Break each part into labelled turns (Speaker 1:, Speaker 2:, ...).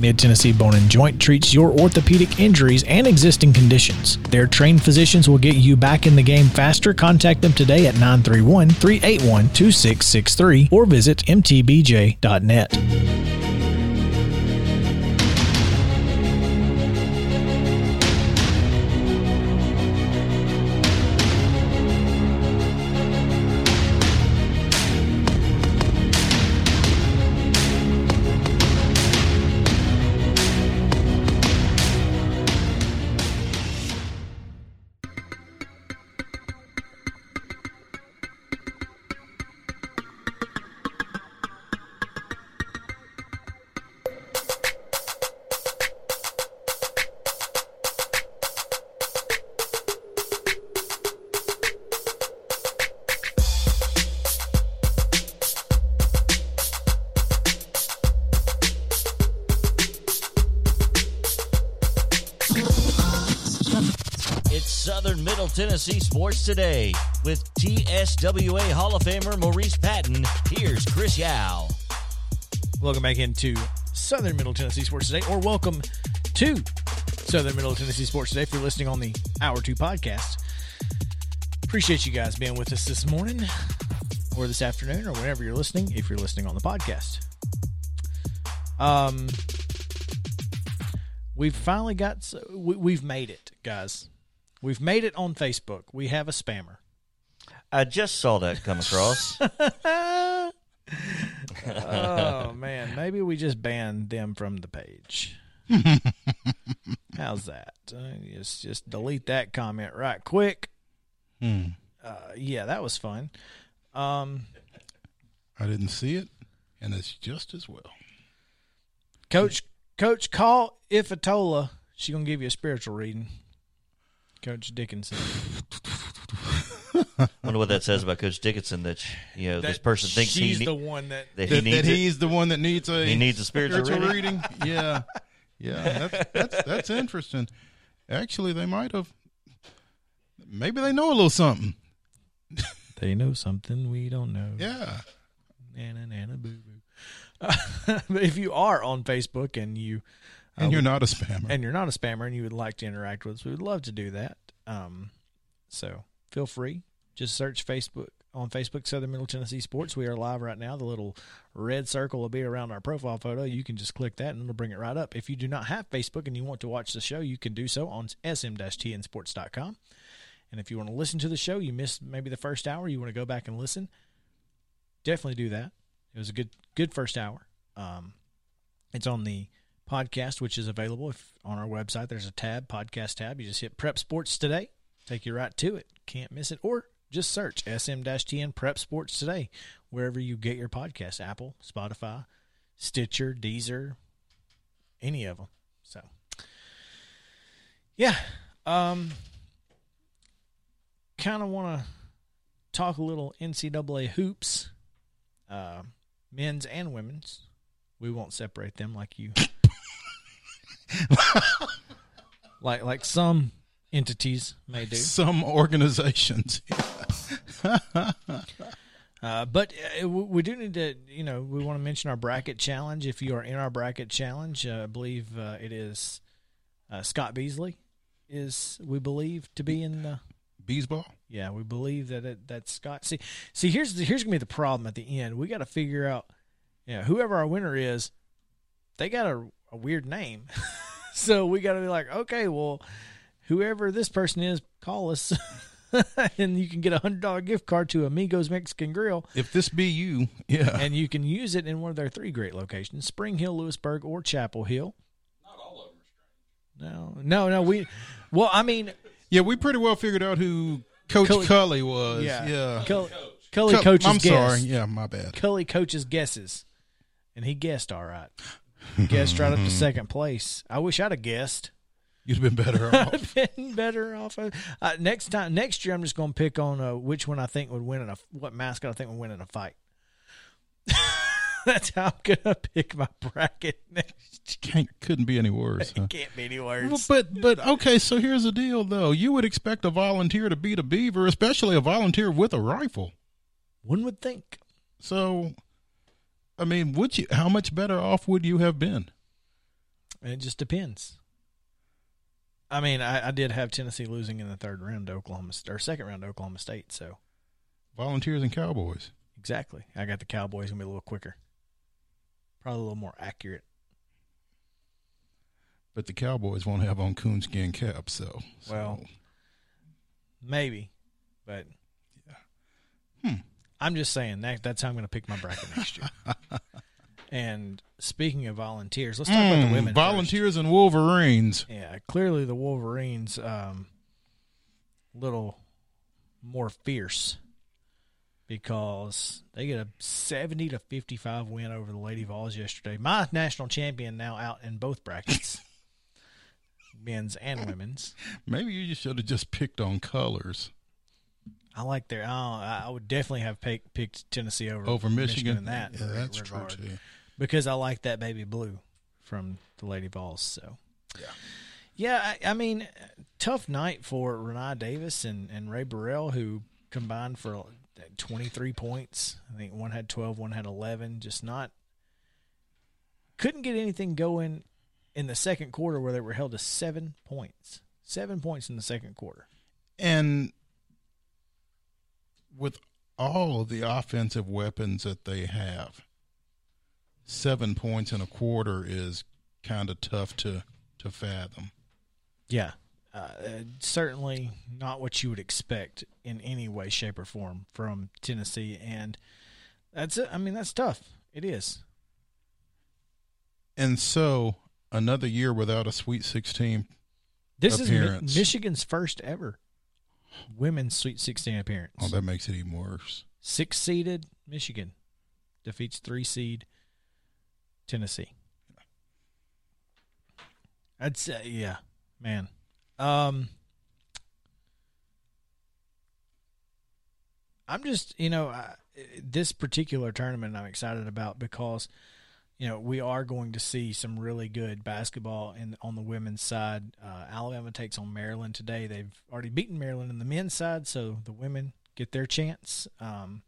Speaker 1: Mid Tennessee Bone and Joint treats your orthopedic injuries and existing conditions. Their trained physicians will get you back in the game faster. Contact them today at 931 381 2663 or visit mtbj.net.
Speaker 2: Sports Today with TSWA Hall of Famer Maurice Patton. Here's Chris Yao.
Speaker 1: Welcome back into Southern Middle Tennessee Sports Today, or welcome to Southern Middle Tennessee Sports Today if you're listening on the Hour 2 podcast. Appreciate you guys being with us this morning, or this afternoon, or whenever you're listening, if you're listening on the podcast. Um, we've finally got, we, we've made it, guys. We've made it on Facebook. We have a spammer.
Speaker 2: I just saw that come across.
Speaker 1: oh man, maybe we just ban them from the page. How's that? Uh, just just delete that comment right quick.
Speaker 3: Hmm.
Speaker 1: Uh, yeah, that was fun. Um,
Speaker 3: I didn't see it, and it's just as well.
Speaker 1: Coach, Coach, call Ifatola. She gonna give you a spiritual reading. Coach Dickinson.
Speaker 2: I wonder what that says about Coach Dickinson that you know this person thinks he ne-
Speaker 1: the one that
Speaker 2: that he
Speaker 3: That,
Speaker 2: needs
Speaker 3: that he's the one that needs a
Speaker 2: He needs a spiritual
Speaker 3: reading. Yeah, yeah, that's, that's that's interesting. Actually, they might have. Maybe they know a little something.
Speaker 1: they know something we don't know.
Speaker 3: Yeah,
Speaker 1: Nana, nana, boo, boo. but if you are on Facebook and you
Speaker 3: and
Speaker 1: Uh,
Speaker 3: you're not a spammer.
Speaker 1: and you're not a spammer and you would like to interact with us, we would love to do that. Um, so feel free. Just search Facebook on Facebook, Southern Middle Tennessee Sports. We are live right now. The little red circle will be around our profile photo. You can just click that and it'll bring it right up. If you do not have Facebook and you want to watch the show, you can do so on sm-tnsports.com. And if you want to listen to the show, you missed maybe the first hour, you want to go back and listen, definitely do that. It was a good good first hour. Um, it's on the podcast, which is available if, on our website. There's a tab, podcast tab. You just hit Prep Sports Today, take you right to it. Can't miss it. Or just search SM-TN Prep Sports Today wherever you get your podcast, Apple, Spotify, Stitcher, Deezer, any of them. So, yeah. Um, kind of want to talk a little NCAA hoops, uh, men's and women's. We won't separate them like you like like some entities may do.
Speaker 3: Some organizations.
Speaker 1: Uh, but uh, we do need to, you know, we want to mention our bracket challenge. If you are in our bracket challenge, uh, I believe uh, it is uh, Scott Beasley is we believe to be in the.
Speaker 3: Beesball.
Speaker 1: Yeah, we believe that it, that's Scott. See, see, here's the, here's gonna be the problem at the end. We got to figure out, you know, whoever our winner is, they got a, a weird name, so we got to be like, okay, well, whoever this person is, call us, and you can get a hundred dollar gift card to Amigos Mexican Grill,
Speaker 3: If this be you, yeah.
Speaker 1: and you can use it in one of their three great locations: Spring Hill, Lewisburg, or Chapel Hill. Not all of them. No, no, no. We, well, I mean,
Speaker 3: yeah, we pretty well figured out who Coach
Speaker 1: Cully-
Speaker 3: Cully was.
Speaker 1: yeah,
Speaker 3: Yeah.
Speaker 1: Cully, Cully
Speaker 3: Cu-
Speaker 1: coaches
Speaker 3: I'm
Speaker 1: guess.
Speaker 3: sorry. Yeah, my bad.
Speaker 1: Cully coaches guesses, and he guessed all right. Guessed right up to second place. I wish I'd have guessed.
Speaker 3: You'd have been better off.
Speaker 1: Been better off. Uh, next time, next year, I'm just going to pick on uh, which one I think would win in a what mascot I think would win in a fight. That's how I'm gonna pick my bracket next.
Speaker 3: Can't couldn't be any worse. huh?
Speaker 1: Can't be any
Speaker 3: Well,
Speaker 1: worse.
Speaker 3: but but okay, so here's the deal though. You would expect a volunteer to beat a beaver, especially a volunteer with a rifle.
Speaker 1: One would think.
Speaker 3: So I mean, would you how much better off would you have been?
Speaker 1: It just depends. I mean, I, I did have Tennessee losing in the third round to Oklahoma State, or second round to Oklahoma State, so
Speaker 3: Volunteers and cowboys.
Speaker 1: exactly. I got the Cowboys gonna be a little quicker, probably a little more accurate.
Speaker 3: But the Cowboys won't have on coonskin caps, so, so
Speaker 1: Well, Maybe, but. I'm just saying that that's how I'm going to pick my bracket next year. and speaking of volunteers, let's talk about the
Speaker 3: Mm,
Speaker 1: women. first.
Speaker 3: volunteers and Wolverines.
Speaker 1: Yeah, clearly the Wolverines um little more fierce because they get a 70 to 55 win over the Lady Vols yesterday. My national champion now out in both brackets. men's and women's.
Speaker 3: Maybe you should have just picked on colors
Speaker 1: I like their. I, I would definitely have picked, picked Tennessee over
Speaker 3: over Michigan.
Speaker 1: in that
Speaker 3: yeah, that's
Speaker 1: regard
Speaker 3: true too.
Speaker 1: because I like that baby blue from the Lady Vols. So
Speaker 3: Yeah.
Speaker 1: yeah. I, I mean, tough night for Rennia Davis and and Rae Burrell who combined for twenty three points. I think one had twelve, one had eleven. Just not couldn't get anything going in the second quarter where they were held to seven points. Seven points in the second quarter.
Speaker 3: And with all of the offensive weapons that they have, seven points in a quarter is kind of tough to to fathom.
Speaker 1: Yeah. Uh, certainly not what you would expect in any way, shape, or form from Tennessee, and that's it. I mean, that's tough. It is.
Speaker 3: And so another year without a Sweet 16.
Speaker 1: This is Mi- Michigan's first ever women's Sweet 16 appearance.
Speaker 3: Oh, that makes it even worse.
Speaker 1: Six seeded Michigan defeats three seed Tennessee. I'd say, yeah, man. Um, I'm just, you know, I, this particular tournament I'm excited about because, you know, we are going to see some really good basketball in on the women's side. Uh, Alabama takes on Maryland today. They've already beaten Maryland in the men's side, so the women get their chance. Um,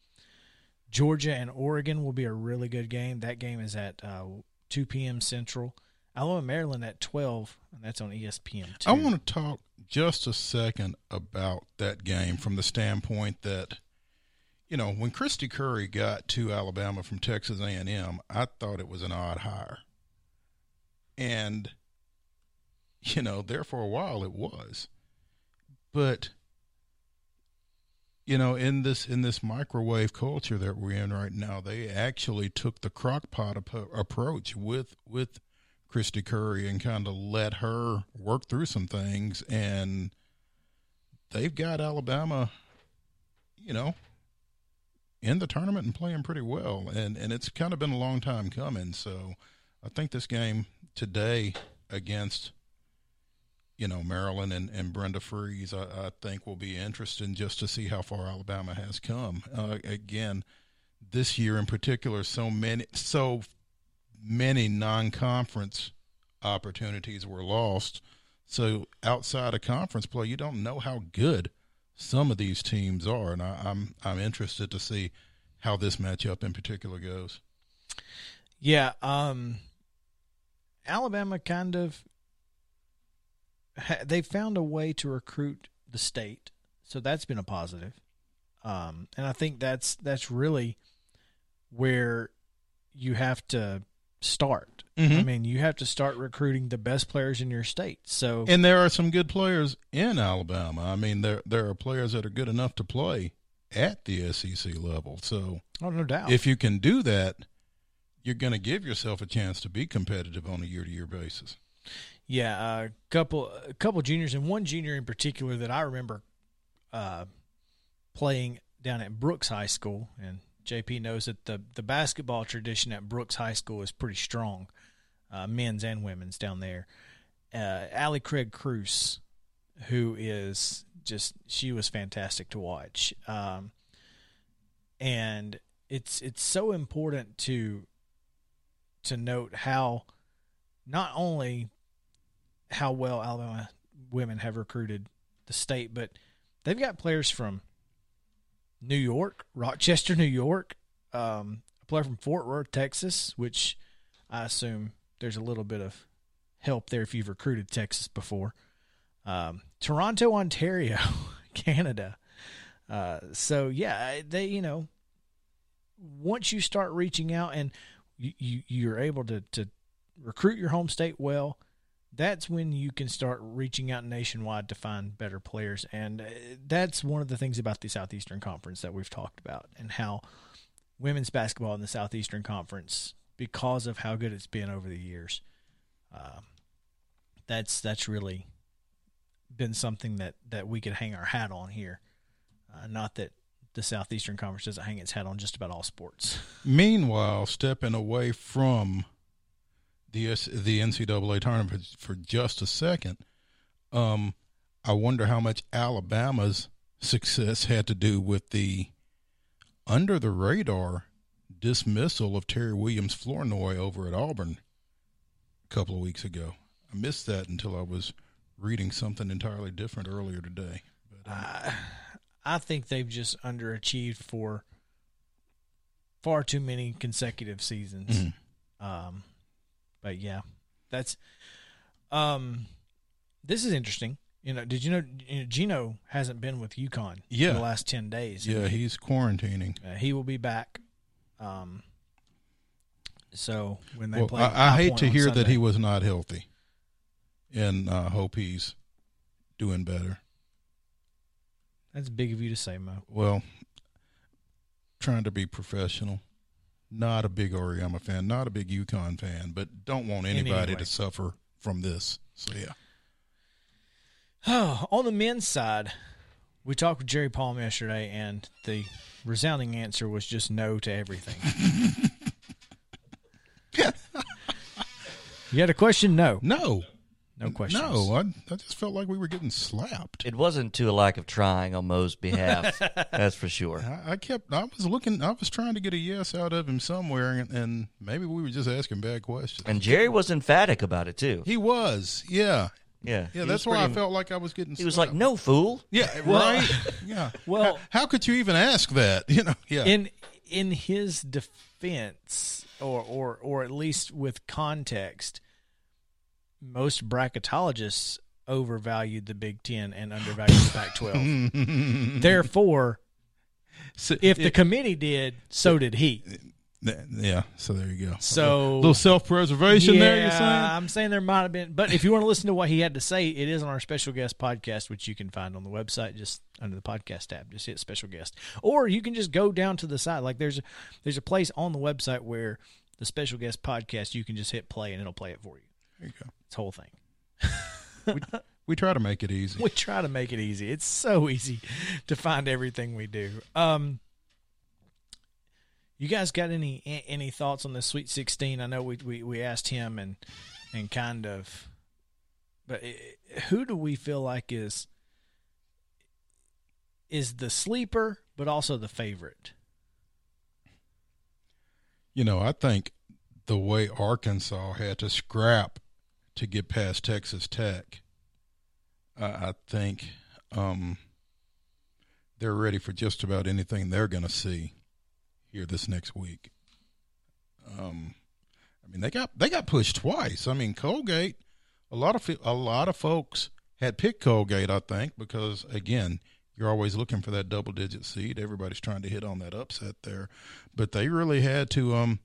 Speaker 1: Georgia and Oregon will be a really good game. That game is at uh, 2 p.m. Central. Alabama, Maryland at 12, and that's on ESPN.
Speaker 3: I want to talk just a second about that game from the standpoint that, you know, when Kristy Curry got to Alabama from Texas A&M, I thought it was an odd hire, and you know, there for a while it was, but you know, in this in this microwave culture that we're in right now, they actually took the crockpot ap- approach with with Kristy Curry and kind of let her work through some things, and they've got Alabama, you know, in the tournament and playing pretty well, and and it's kind of been a long time coming. So I think this game today against you know Maryland and, and Brenda Frese, I, I think will be interesting just to see how far Alabama has come. Uh, again, this year in particular, so many so many non-conference opportunities were lost. So outside of conference play, you don't know how good some of these teams are, and I, I'm I'm interested to see how this matchup in particular goes.
Speaker 1: Yeah, um, Alabama kind of they found a way to recruit the state, so that's been a positive. Um, and I think that's that's really where you have to start. I
Speaker 3: Mhm.
Speaker 1: mean, you have to start recruiting the best players in your state. So
Speaker 3: And there are some good players in Alabama. I mean, there there are players that are good enough to play at the SEC level. So
Speaker 1: oh, no doubt.
Speaker 3: if you can do that, you're going to give yourself a chance to be competitive on a year to year basis.
Speaker 1: Yeah, a couple a couple juniors and one junior in particular that I remember uh, playing down at Brooks High School and JP knows that the the basketball tradition at Brooks High School is pretty strong, uh, men's and women's down there. Uh, Allie Craig Cruz, who is just she was fantastic to watch, um, and it's it's so important to to note how not only how well Alabama women have recruited the state, but they've got players from New York, Rochester, New York, um, a player from Fort Worth, Texas, which I assume there's a little bit of help there if you've recruited Texas before. Um, Toronto, Ontario, Canada. Uh, so yeah, they you know once you start reaching out and you, you you're able to to recruit your home state well, that's when you can start reaching out nationwide to find better players. And uh, that's one of the things about the Southeastern Conference that we've talked about and how women's basketball in the Southeastern Conference, because of how good it's been over the years, uh, that's that's really been something that, that we could hang our hat on here. Uh, not that the Southeastern Conference doesn't hang its hat on just about all sports.
Speaker 3: Meanwhile, stepping away from the the NCAA tournament for just a second, um, I wonder how much Alabama's success had to do with the under the radar dismissal of Terri Williams Flournoy over at Auburn a couple of weeks ago. I missed that until I was reading something entirely different earlier today. But,
Speaker 1: um, I think they've just underachieved for far too many consecutive seasons. Mm-hmm. Um, but yeah, that's um, this is interesting. You know, did you know, you know Geno hasn't been with UConn
Speaker 3: yeah.
Speaker 1: the last ten days?
Speaker 3: Yeah, he's quarantining.
Speaker 1: Uh, he will be back. Um, so when they
Speaker 3: well,
Speaker 1: play,
Speaker 3: I, I hate to hear
Speaker 1: Sunday,
Speaker 3: that he was not healthy, and I uh, hope he's doing better.
Speaker 1: That's big of you to say, Mo.
Speaker 3: Well, trying to be professional. Not a big Auriemma fan, not a big UConn fan, but don't want anybody to suffer from this. So yeah.
Speaker 1: Oh, on the men's side, we talked with Jerry Palm yesterday, and the resounding answer was just no to everything. you had a question? No.
Speaker 3: No.
Speaker 1: No questions.
Speaker 3: No, I, I just felt like we were getting slapped.
Speaker 4: It wasn't to a lack of trying on Mo's behalf. that's for sure.
Speaker 3: I, I, kept. I was looking. I was trying to get a yes out of him somewhere, and, and, maybe we were just asking bad questions.
Speaker 4: And Jerry was emphatic about it too.
Speaker 3: He was. Yeah.
Speaker 4: Yeah.
Speaker 3: Yeah. That's why I felt like I was getting.
Speaker 4: He was like, "No fool."
Speaker 3: Yeah. Right. yeah.
Speaker 1: Well,
Speaker 3: how, how could you even ask that? You know. Yeah.
Speaker 1: In in his defense, or or or at least with context most bracketologists overvalued the Big Ten and undervalued the Pac 12. Therefore, so if it, the committee did, so did he.
Speaker 3: Yeah, so there you go.
Speaker 1: So
Speaker 3: a little self preservation
Speaker 1: yeah,
Speaker 3: there. You're saying?
Speaker 1: I'm saying there might have been, but if you want to listen to what he had to say, it is on our special guest podcast, which you can find on the website, just under the podcast tab. Just hit special guest, or you can just go down to the site. Like there's a, there's a place on the website where the special guest podcast, you can just hit play and it'll play it for you.
Speaker 3: There you go.
Speaker 1: This whole thing
Speaker 3: we, we, try to make it easy.
Speaker 1: We try to make it easy. It's so easy to find everything we do. Um, you guys got any any thoughts on the Sweet Sixteen? I know we we, we asked him and and kind of, but it, who do we feel like is is the sleeper, but also the favorite?
Speaker 3: You know, I think the way Arkansas had to scrap to get past Texas Tech. I, I think um, they're ready for just about anything they're going to see here this next week. Um, I mean, they got they got pushed twice. I mean, Colgate. A lot of a lot of folks had picked Colgate. I think because again, you're always looking for that double digit seed. Everybody's trying to hit on that upset there, but they really had to um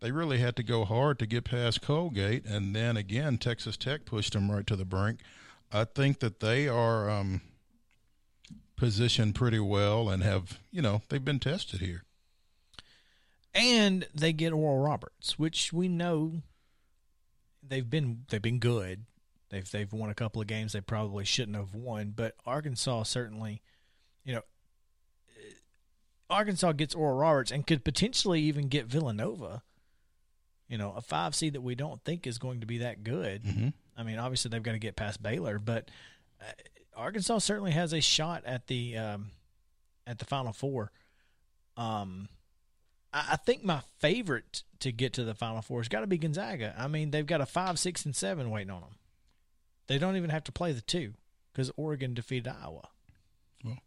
Speaker 3: they really had to go hard to get past Colgate, and then again, Texas Tech pushed them right to the brink. I think that they are um, positioned pretty well and have, you know, they've been tested here.
Speaker 1: And they get Oral Roberts, which we know they've been they've been good. They've they've won a couple of games they probably shouldn't have won, but Arkansas certainly, you know, Arkansas gets Oral Roberts and could potentially even get Villanova you know, a five seed that we don't think is going to be that good.
Speaker 3: Mm-hmm.
Speaker 1: I mean, obviously they've got to get past Baylor, but uh, Arkansas certainly has a shot at the um, at the Final Four. Um, I think my favorite to get to the Final Four has got to be Gonzaga. I mean, they've got a five, six, and seven waiting on them. They don't even have to play the two because Oregon defeated Iowa.
Speaker 3: Well,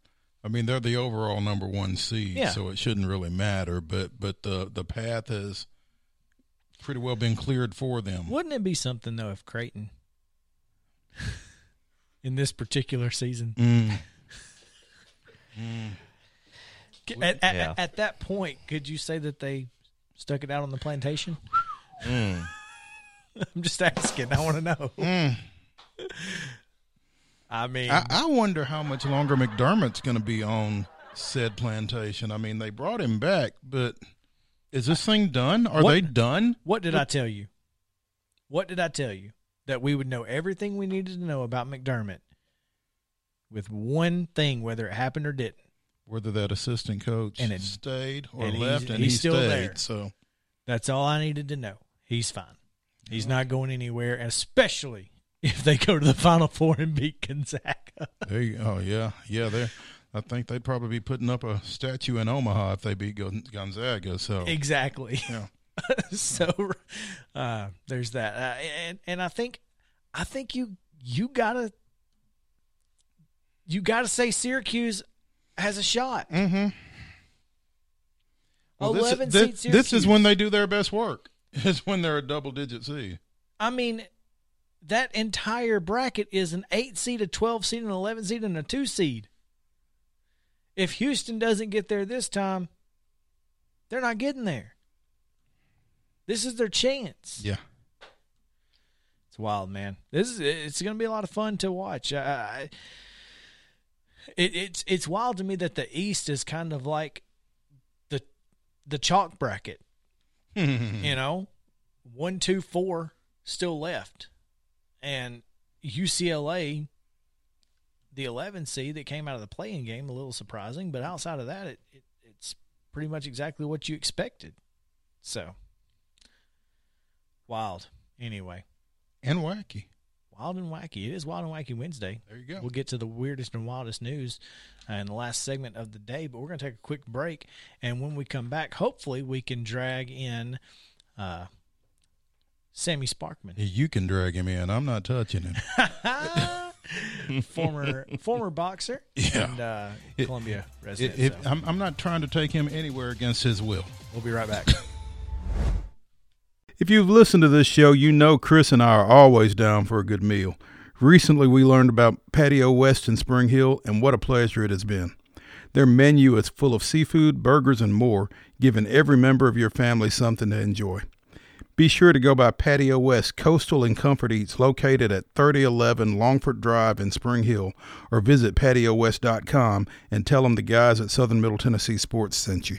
Speaker 3: I mean, they're the overall number one seed,
Speaker 1: Yeah.
Speaker 3: so it shouldn't really matter. But but the the path has pretty well been cleared for them.
Speaker 1: Wouldn't it be something though if Creighton, in this particular season,
Speaker 3: Mm.
Speaker 1: at, at,
Speaker 4: Yeah.
Speaker 1: at that point, could you say that they stuck it out on the plantation?
Speaker 4: Mm.
Speaker 1: I'm just asking. I want to know.
Speaker 3: Mm.
Speaker 1: I mean,
Speaker 3: I, I wonder how much longer McDermott's going to be on said plantation. I mean, they brought him back, but is this thing done? Are
Speaker 1: What-
Speaker 3: they done?
Speaker 1: what did I tell you? What did I tell you? That we would know everything we needed to know about McDermott with one thing, whether it happened or didn't.
Speaker 3: Whether that assistant coach
Speaker 1: And it-
Speaker 3: stayed or
Speaker 1: and he's-
Speaker 3: left, and
Speaker 1: he's
Speaker 3: he
Speaker 1: still
Speaker 3: stayed.
Speaker 1: there.
Speaker 3: So
Speaker 1: That's all I needed to know. He's fine. He's not going anywhere, especially if they go to the Final Four and beat Gonzaga.
Speaker 3: there you, oh yeah, yeah. They, I think they'd probably be putting up a statue in Omaha if they beat Gonzaga. So
Speaker 1: exactly.
Speaker 3: yeah.
Speaker 1: so uh, there's that, uh, and and I think I think you you gotta you gotta say Syracuse has a shot.
Speaker 3: Mm-hmm.
Speaker 1: Eleven
Speaker 3: this,
Speaker 1: seed
Speaker 3: this, this is when they do their best work. Is when they're a double digit seed.
Speaker 1: I mean, that entire bracket is an eight seed, a twelve seed, an eleven seed, and a two seed. If Houston doesn't get there this time, they're not getting there. This is their chance.
Speaker 3: Yeah.
Speaker 1: It's wild, man. This is it's going to be a lot of fun to watch. I, I, it, it's it's wild to me that the East is kind of like the the chalk bracket. You know, one, two, four still left, and UCLA, the 11 seed that came out of the playing game, a little surprising, but outside of that, it, it it's pretty much exactly what you expected. So wild. Anyway.
Speaker 3: and wacky.
Speaker 1: Wild and wacky. It is Wild and Wacky Wednesday.
Speaker 3: There you go.
Speaker 1: We'll get to the weirdest and wildest news uh, in the last segment of the day, but we're going to take a quick break. And when we come back, hopefully we can drag in uh, Sammy Sparkman,
Speaker 3: You can drag him in. I'm not touching him.
Speaker 1: former former boxer
Speaker 3: Yeah.
Speaker 1: and uh, Columbia
Speaker 3: It-
Speaker 1: resident.
Speaker 3: it-
Speaker 1: so
Speaker 3: I'm, I'm not trying to take him anywhere against his will.
Speaker 1: we'll be right back.
Speaker 3: If you've listened to this show, you know Chris and I are always down for a good meal. Recently, we learned about Patio West in Spring Hill, and what a pleasure it has been. Their menu is full of seafood, burgers, and more, giving every member of your family something to enjoy. Be sure to go by Patio West Coastal and Comfort Eats, located at 3011 Longford Drive in Spring Hill, or visit patiowest.com and tell them the guys at Southern Middle Tennessee Sports sent you.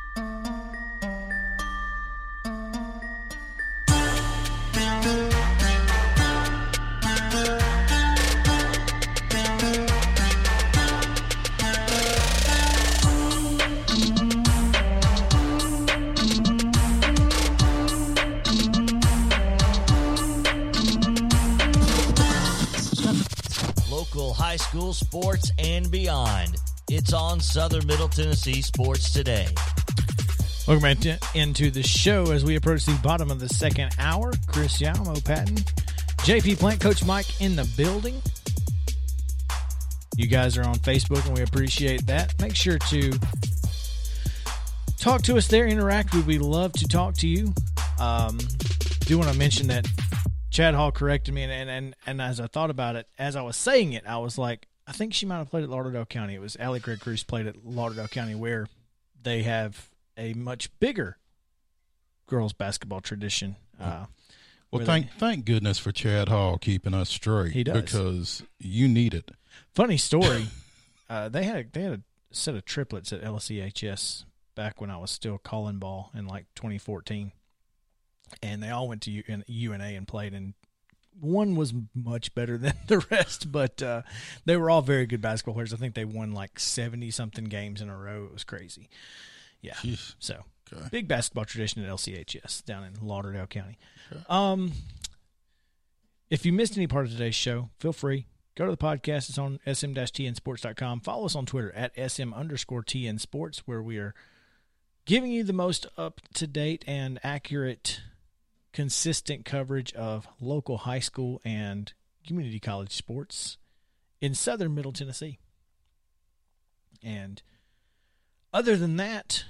Speaker 2: sports and beyond. It's on Southern Middle Tennessee Sports Today.
Speaker 1: Welcome back to, into the show as we approach the bottom of the second hour. Chris Yamo Patton, JP Plant, Coach Mike in the building. You guys are on Facebook and we appreciate that. Make sure to talk to us there, interact. We would love to talk to you. Um, do want to mention that Chad Hall corrected me, and, and, and as I thought about it, as I was saying it, I was like, I think she might have played at Lauderdale County. It was Allie Craig Cruz played at Lauderdale County, where they have a much bigger girls basketball tradition. Uh,
Speaker 3: Well, thank
Speaker 1: they-
Speaker 3: thank goodness for Chad Hall keeping us straight.
Speaker 1: He does.
Speaker 3: because you need it.
Speaker 1: funny story. uh, they had a, they had a set of triplets at LCHS back when I was still calling ball in like 2014, and they all went to U- in UNA and played. And one was much better than the rest, but uh, they were all very good basketball players. I think they won like 70 something games in a row. It was crazy. Yeah.
Speaker 3: Jeez.
Speaker 1: So
Speaker 3: Okay.
Speaker 1: big basketball tradition at LCHS down in Lauderdale County. Um, if you missed any part of today's show, feel free go to the podcast. It's on sm-tnsports.com. Follow us on Twitter at sm underscore tn sports, where we are giving you the most up to date and accurate, consistent coverage of local high school and community college sports in southern Middle Tennessee. And other than that,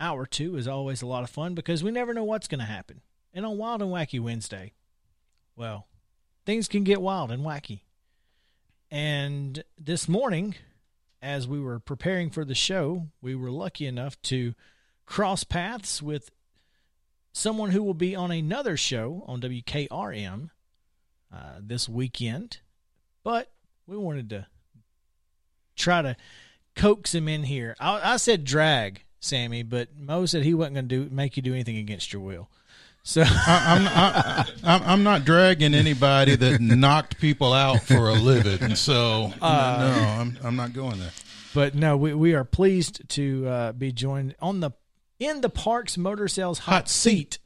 Speaker 1: hour two is always a lot of fun because we never know what's going to happen. And on Wild and Wacky Wednesday, well, things can get wild and wacky. And this morning, as we were preparing for the show, we were lucky enough to cross paths with someone who will be on another show on WKRM uh, this weekend. But we wanted to try to coax him in here. I, I said drag, Sammy, but Mo said he wasn't going to do make you do anything against your will. So
Speaker 3: I, I'm, I, I'm I'm not dragging anybody that knocked people out for a living. So no, I'm I'm not going there.
Speaker 1: But no, we, we are pleased to uh, be joined on the in the Parks Motor Sales hot,
Speaker 3: Hot
Speaker 1: seat.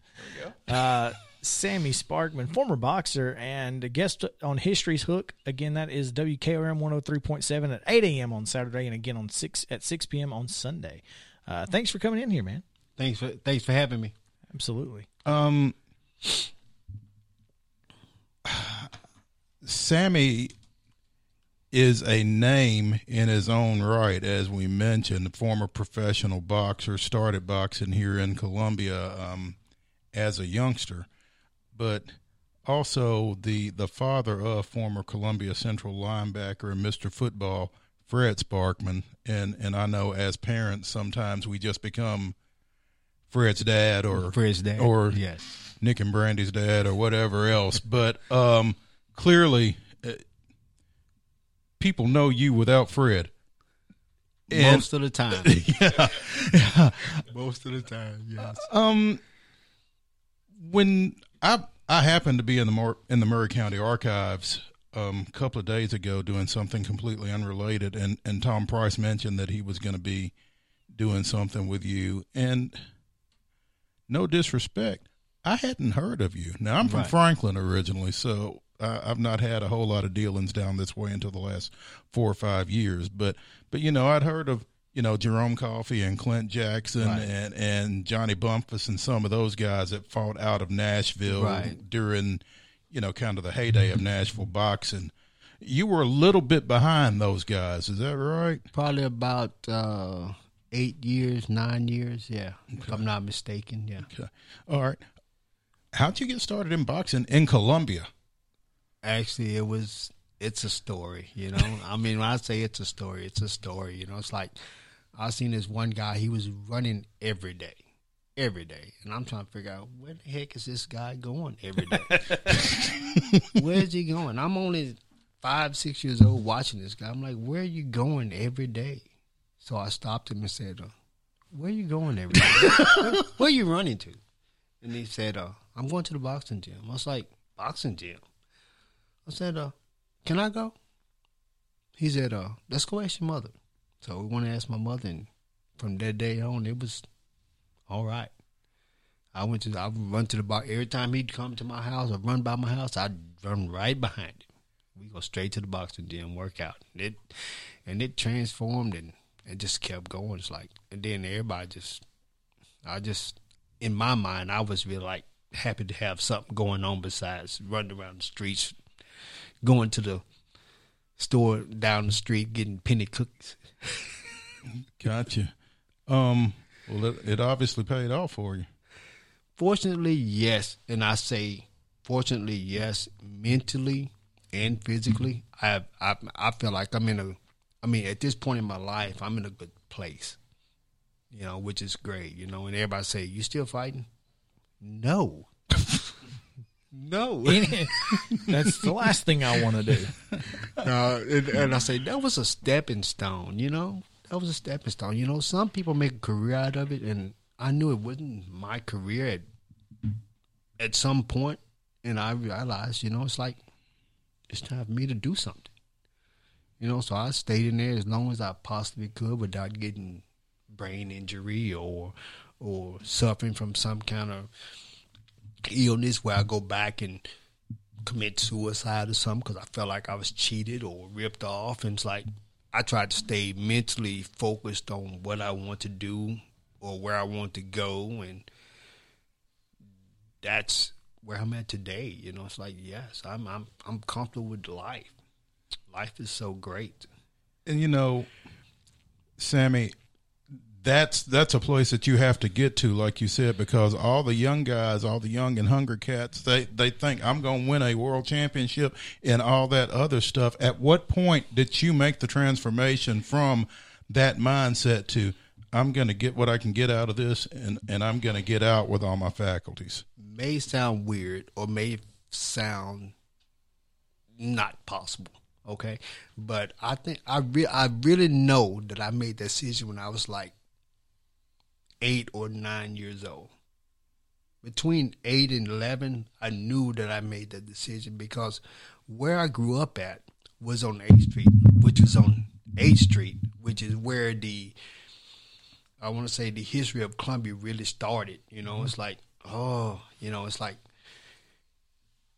Speaker 1: Uh, Sammy Sparkman, former boxer and a guest on History's Hook. Again, that is WKRM 103.7 at 8 a.m. on Saturday and again on 6 at 6 p.m. on Sunday. Uh, thanks for coming in here, man.
Speaker 5: Thanks for thanks for having me.
Speaker 1: Absolutely.
Speaker 3: Um, Sammy is a name in his own right, as we mentioned. Former professional boxer, started boxing here in Columbia um, as a youngster, but also the the father of former Columbia Central linebacker and Mr. Football Fred Sparkman. And and I know as parents sometimes we just become Fred's dad or
Speaker 5: Fred's dad.
Speaker 3: or
Speaker 5: yes.
Speaker 3: Nick and Brandy's dad or whatever else. But um, clearly, people know you without Fred. And
Speaker 5: Most of the time.
Speaker 3: yeah,
Speaker 5: Most of the time, yes.
Speaker 3: um, when I I happened to be in the Mur- in the Maury County Archives um, a couple of days ago doing something completely unrelated, and and Tom Price mentioned that he was going to be doing something with you, and no disrespect, I hadn't heard of you. Now I'm from
Speaker 5: Right.
Speaker 3: Franklin originally, so I, I've not had a whole lot of dealings down this way until the last four or five years. But but you know I'd heard of you know Jerome Coffee and Clint Jackson
Speaker 5: Right.
Speaker 3: and and Johnny Bumphus and some of those guys that fought out of Nashville
Speaker 5: Right.
Speaker 3: during you know kind of the heyday of Nashville boxing. You were a little bit behind those guys, is that right?
Speaker 5: Probably about uh, eight years, nine years, yeah. If I'm not mistaken, yeah.
Speaker 3: Okay. All right. How'd you get started in boxing in Columbia?
Speaker 5: Actually, it was. It's a story, you know. I mean, when I say it's a story, it's a story. You know, it's like I seen this one guy. He was running every day, every day, and I'm trying to figure out where the heck is this guy going every day. Where's he going? I'm only five, six years old watching this guy. I'm like, where are you going every day? So I stopped him and said, uh, "Where are you going every day? where, where are you running to?" And he said, uh, "I'm going to the boxing gym." I was like, "Boxing gym?" I said, uh, can I go? He said, uh, let's go ask your mother. So we went to ask my mother, and from that day on, it was all right. I went to, I run to the box. Every time he'd come to my house or run by my house, I'd run right behind him. We go straight to the boxing gym, work out. It, and it transformed and it just kept going. It's like, and then everybody just, I just, in my mind, I was really like happy to have something going on besides running around the streets, going to the store down the street getting penny cookies.
Speaker 3: Gotcha. Um, well, it, it obviously paid off for you.
Speaker 5: Fortunately, yes, and I say fortunately, yes, mentally and physically, I I I feel like I'm in a, I mean, at this point in my life, I'm in a good place, you know, which is great, you know. And everybody say, "You still fighting?" No, no.
Speaker 1: That's the last thing I want to do.
Speaker 5: Uh, and, and I say that was a stepping stone, you know. that was a stepping stone. You know, some people make a career out of it, and I knew it wasn't my career at at some point, and I realized, you know, it's like it's time for me to do something. You know, so I stayed in there as long as I possibly could without getting brain injury or or suffering from some kind of illness where I go back and commit suicide or something because I felt like I was cheated or ripped off. And it's like I tried to stay mentally focused on what I want to do or where I want to go, and that's where I'm at today. You know, it's like yes, I'm I'm I'm comfortable with life. Life is so great.
Speaker 3: And you know, Sammy, that's that's a place that you have to get to, like you said, because all the young guys, all the young and hungry cats, they they think I'm going to win a world championship and all that other stuff. At what point did you make the transformation from that mindset to I'm going to get what I can get out of this, and and I'm going to get out with all my faculties?
Speaker 5: May sound weird or may sound not possible. Okay, but I think I re- I really know that I made that decision when I was like eight or nine years old. Between eight and eleven, I knew that I made that decision because where I grew up at was on 8th Street, which was on 8th Street, which is where the I want to say the history of Columbia really started. You know, it's like, oh, you know, it's like,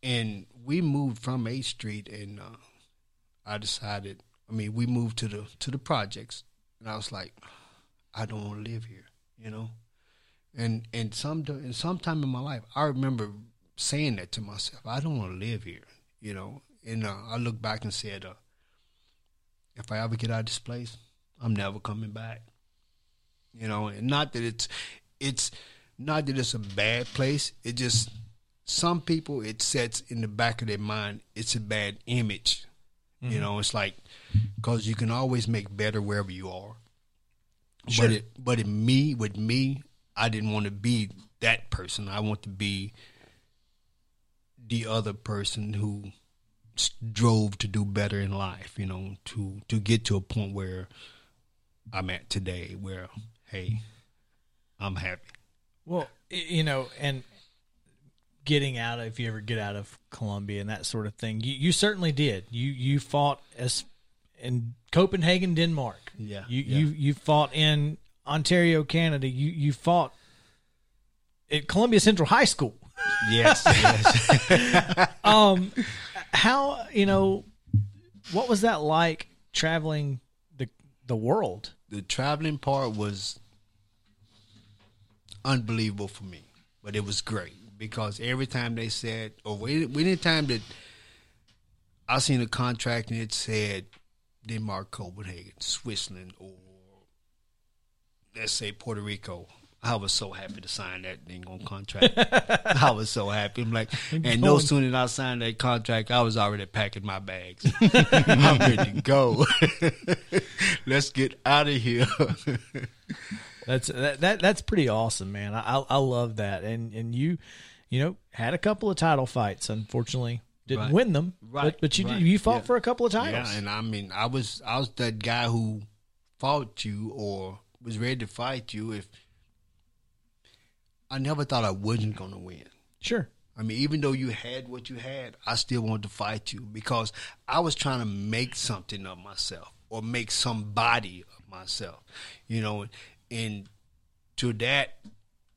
Speaker 5: and we moved from 8th Street, and uh, I decided. I mean, we moved to the to the projects, and I was like, I don't want to live here you know. And and some in some time in my life, I remember saying that to myself. I don't want to live here, you know. And uh, I look back and said, uh, if I ever get out of this place, I'm never coming back. You know, and not that it's it's not that it's a bad place. It just some people it sets in the back of their mind it's a bad image. Mm-hmm. You know, it's like because you can always make better wherever you are. Sure. But it, but in me, with me, I didn't want to be that person. I want to be the other person who drove to do better in life. You know, to to get to a point where I'm at today, where hey, I'm happy.
Speaker 1: Well, you know, and getting out of if you ever get out of Columbia and that sort of thing, you you certainly did. You you fought as in Copenhagen, Denmark.
Speaker 5: Yeah,
Speaker 1: you
Speaker 5: yeah.
Speaker 1: you you fought in Ontario, Canada. You you fought at Columbia Central High School.
Speaker 5: Yes. yes.
Speaker 1: um, how you know what was that like traveling the the world?
Speaker 5: The traveling part was unbelievable for me, but it was great because every time they said, or any time that I seen a contract and it said Denmark, Copenhagen, Switzerland, or let's say Puerto Rico. I was so happy to sign that thing on contract. I was so happy. I'm like, and no sooner than I signed that contract, I was already packing my bags. I'm ready to go. Let's get out of here.
Speaker 1: that's that, that that's pretty awesome, man. I I love that. And and you, you know, had a couple of title fights. Unfortunately, didn't
Speaker 5: Right.
Speaker 1: win them,
Speaker 5: Right,
Speaker 1: but, but you
Speaker 5: right,
Speaker 1: you fought
Speaker 5: yeah.
Speaker 1: for a couple of titles.
Speaker 5: Yeah, and I mean, I was I was that guy who fought you or was ready to fight you if I never thought I wasn't going to win.
Speaker 1: sure.
Speaker 5: I mean, even though you had what you had, I still wanted to fight you because I was trying to make something of myself or make somebody of myself, you know, and to that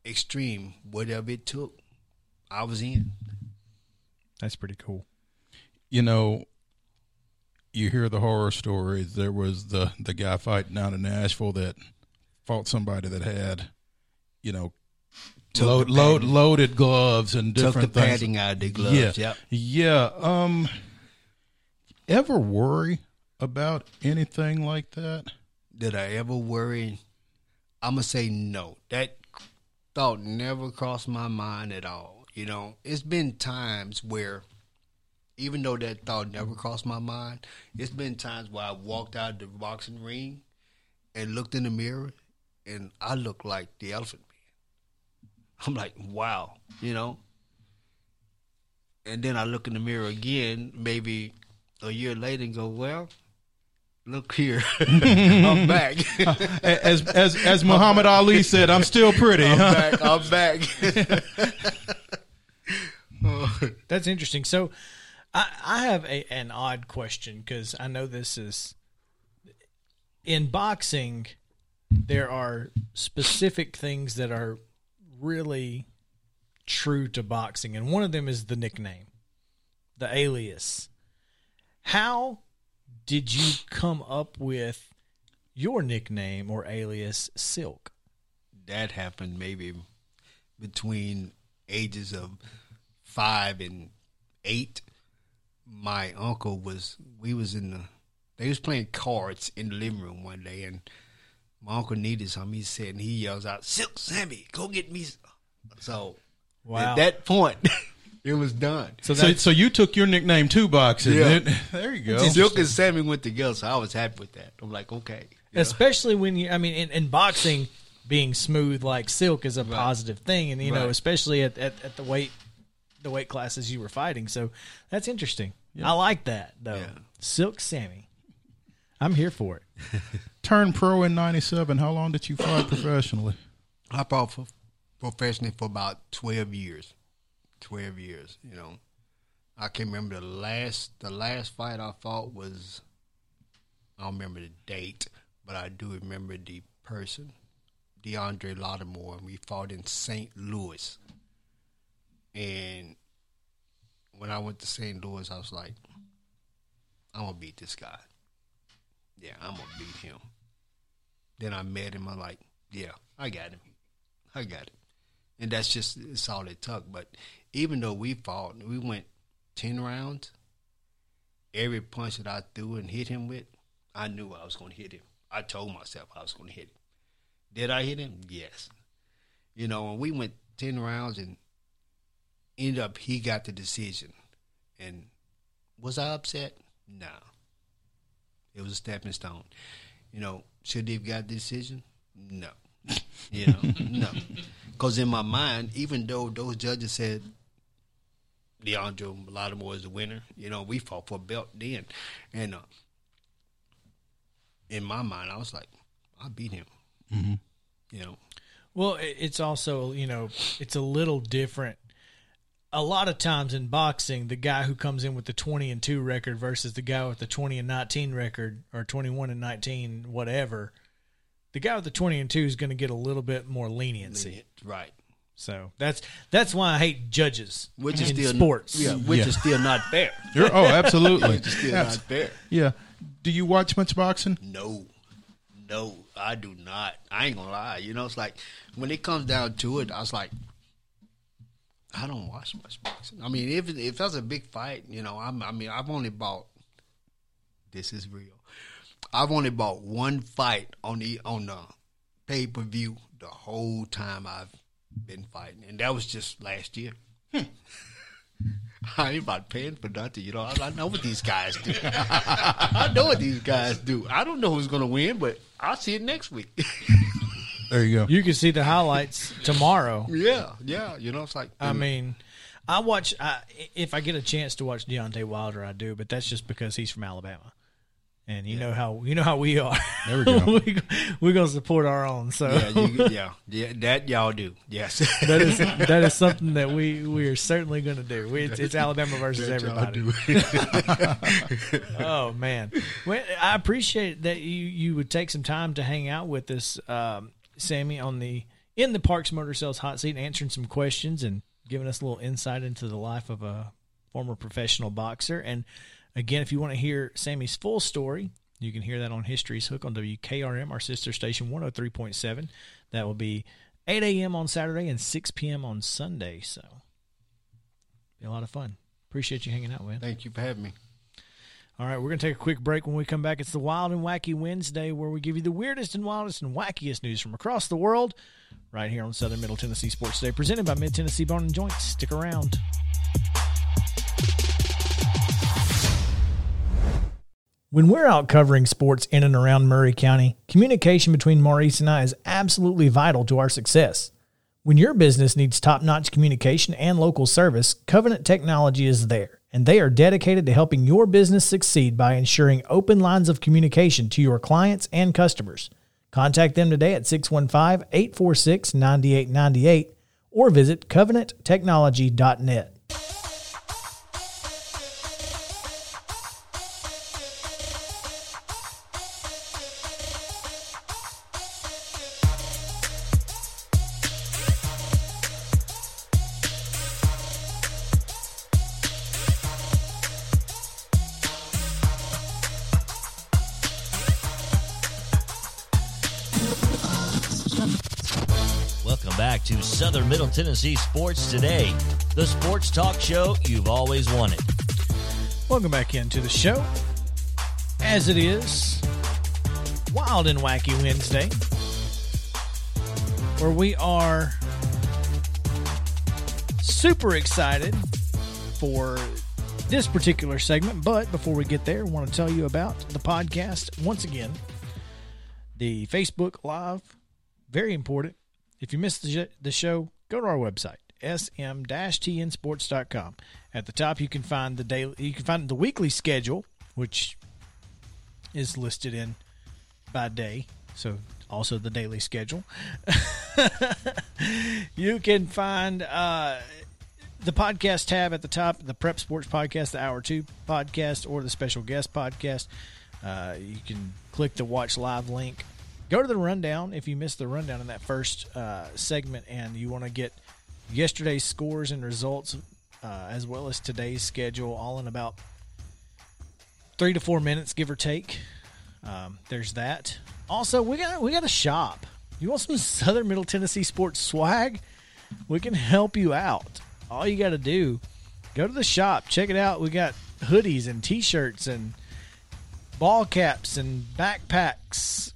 Speaker 5: extreme, whatever it took, I was in.
Speaker 1: That's pretty cool.
Speaker 3: you know, you hear the horror stories. There was the the guy fighting down in Nashville that fought somebody that had, you know,
Speaker 5: Took
Speaker 3: load, load, loaded gloves and different
Speaker 5: Took the
Speaker 3: different things.
Speaker 5: padding out of the gloves.
Speaker 3: Yeah,
Speaker 5: Yep.
Speaker 3: yeah. Um, ever worry about anything like that?
Speaker 5: Did I ever worry? I'm gonna say no. That thought never crossed my mind at all. You know, it's been times where, even though that thought never crossed my mind, it's been times where I walked out of the boxing ring and looked in the mirror, and I looked like the Elephant Man. I'm like, wow, you know. And then I look in the mirror again, maybe a year later, and go, well, look here, I'm back.
Speaker 3: As as as Muhammad Ali said, I'm still pretty.
Speaker 5: I'm
Speaker 3: huh?
Speaker 5: back. I'm back.
Speaker 1: That's interesting. So, I, I have a, an odd question because I know this is in boxing. There are specific things that are really true to boxing, and one of them is the nickname, the alias. How did you come up with your nickname or alias, Silk?
Speaker 5: that happened maybe between ages of five and eight. My uncle was we was in the they was playing cards in the living room one day and my uncle needed something. He said and he yells out, Silk Sammy, go get me some." so
Speaker 1: Wow.
Speaker 5: at that point it was done.
Speaker 1: So
Speaker 3: So, so you took your nickname to boxing.
Speaker 5: Yeah.
Speaker 3: There- There you go.
Speaker 5: Silk and Sammy went together, so I was happy with that. I'm like, okay. you know.
Speaker 1: especially when you i mean in, in boxing being smooth like silk is a positive thing and you know especially at, at, at the weight the weight classes you were fighting so that's interesting i like that though
Speaker 5: Yeah.
Speaker 1: silk sammy i'm here for it
Speaker 3: Turned pro in '97. How long did you fight professionally?
Speaker 5: I fought for professionally for about twelve years. Twelve years, you know. I can remember the last the last fight I fought was I don't remember the date, but I do remember the person, DeAndre Latimore, and we fought in St. Louis. And when I went to St. Louis, I was like, I'm gonna beat this guy. Yeah, I'm gonna beat him. Then I met him. I'm like, yeah, I got him. I got him. And that's just it's all it took. But even though we fought, we went ten rounds. Every punch that I threw and hit him with, I knew I was to hit him. I told myself I was to hit him. Did I hit him? Yes. You know, and we went ten rounds and ended up he got the decision. And was I upset? No. It was a stepping stone. You know, should he have got the decision? No. You know, no. Because in my mind, even though those judges said DeAndre Latimore is the winner, you know, we fought for a belt then. And uh, in my mind, I was like, I beat him. You know,
Speaker 1: well it's also you know it's a little different a lot of times in boxing the guy who comes in with the 20 and 2 record versus the guy with the 20 and 19 record or 21 and 19 whatever the guy with the 20 and 2 is going to get a little bit more leniency
Speaker 5: right.
Speaker 1: So that's that's why I hate judges
Speaker 5: Which is
Speaker 1: in
Speaker 5: still
Speaker 1: sports.
Speaker 5: Yeah, which
Speaker 3: Yeah.
Speaker 5: is still not fair.
Speaker 3: You're, oh, absolutely.
Speaker 5: Which is still
Speaker 3: Abs-
Speaker 5: not fair.
Speaker 3: yeah. Do you watch much boxing?
Speaker 5: No, no, I do not. I ain't gonna lie. You know, it's like when it comes down to it, I was like, I don't watch much boxing. I mean, if if that's a big fight, you know, I'm, I mean, I've only bought. This is real. I've only bought one fight on the on the pay per view the whole time I've been fighting, and that was just last year. Hmm. I ain't about paying for nothing, you know. I, I know what these guys do. I know what these guys do. I don't know who's gonna win, but I'll see it next week.
Speaker 3: There you go.
Speaker 1: You can see the highlights tomorrow.
Speaker 5: yeah, yeah. You know, it's like
Speaker 1: I mean, I watch I, if I get a chance to watch Deontay Wilder, I do, but that's just because he's from Alabama, and you know how you know how we are.
Speaker 3: There we go.
Speaker 1: we, we're gonna support our own. So
Speaker 5: yeah, you, yeah, yeah. That y'all do. Yes,
Speaker 1: that is that is something that we we are certainly going to do. We, it's, it's Alabama versus
Speaker 5: That y'all
Speaker 1: everybody.
Speaker 5: do.
Speaker 1: oh man, well, I appreciate that you you would take some time to hang out with us, um, Sammy, on the in the Parks Motor Sales hot seat, answering some questions and giving us a little insight into the life of a former professional boxer. And again, if you want to hear Sammy's full story, you can hear that on History's Hook on WKRM, our sister station, 103.7. That will be 8 a.m. on Saturday and 6 p.m. on Sunday. So, be a lot of fun. Appreciate you hanging out, man.
Speaker 5: Thank you for having me.
Speaker 1: All right, we're going to take a quick break. When we come back, it's the Wild and Wacky Wednesday, where we give you the weirdest and wildest and wackiest news from across the world, right here on Southern Middle Tennessee Sports Today, presented by Mid Tennessee Bone and Joints. Stick around. When we're out covering sports in and around Maury County, communication between Maurice and I is absolutely vital to our success. When your business needs top notch communication and local service, Covenant Technology is there, and they are dedicated to helping your business succeed by ensuring open lines of communication to your clients and customers. Contact them today at 615 846 9898 or visit covenanttechnology.net.
Speaker 2: Middle Tennessee Sports Today, the sports talk show you've always wanted.
Speaker 1: Welcome back into the show. As it is, Wild and Wacky Wednesday, where we are super excited for this particular segment. But before we get there, I want to tell you about the podcast once again. The Facebook Live, very important. If you missed the, the show, go to our website, sm-tnsports.com. At the top, you can find the daily, you can find the weekly schedule, which is listed in by day. So also the daily schedule. you can find uh, the podcast tab at the top, the Prep Sports Podcast, the Hour Two podcast, or the Special Guest Podcast. Uh, you can click the Watch Live link. Go to the rundown if you missed the rundown in that first uh, segment and you want to get yesterday's scores and results uh, as well as today's schedule all in about three to four minutes, give or take. Um, there's that. Also, we got we got a shop. You want some Southern Middle Tennessee sports swag? We can help you out. All you got to do, go to the shop, check it out. We got hoodies and T-shirts and ball caps and backpacks,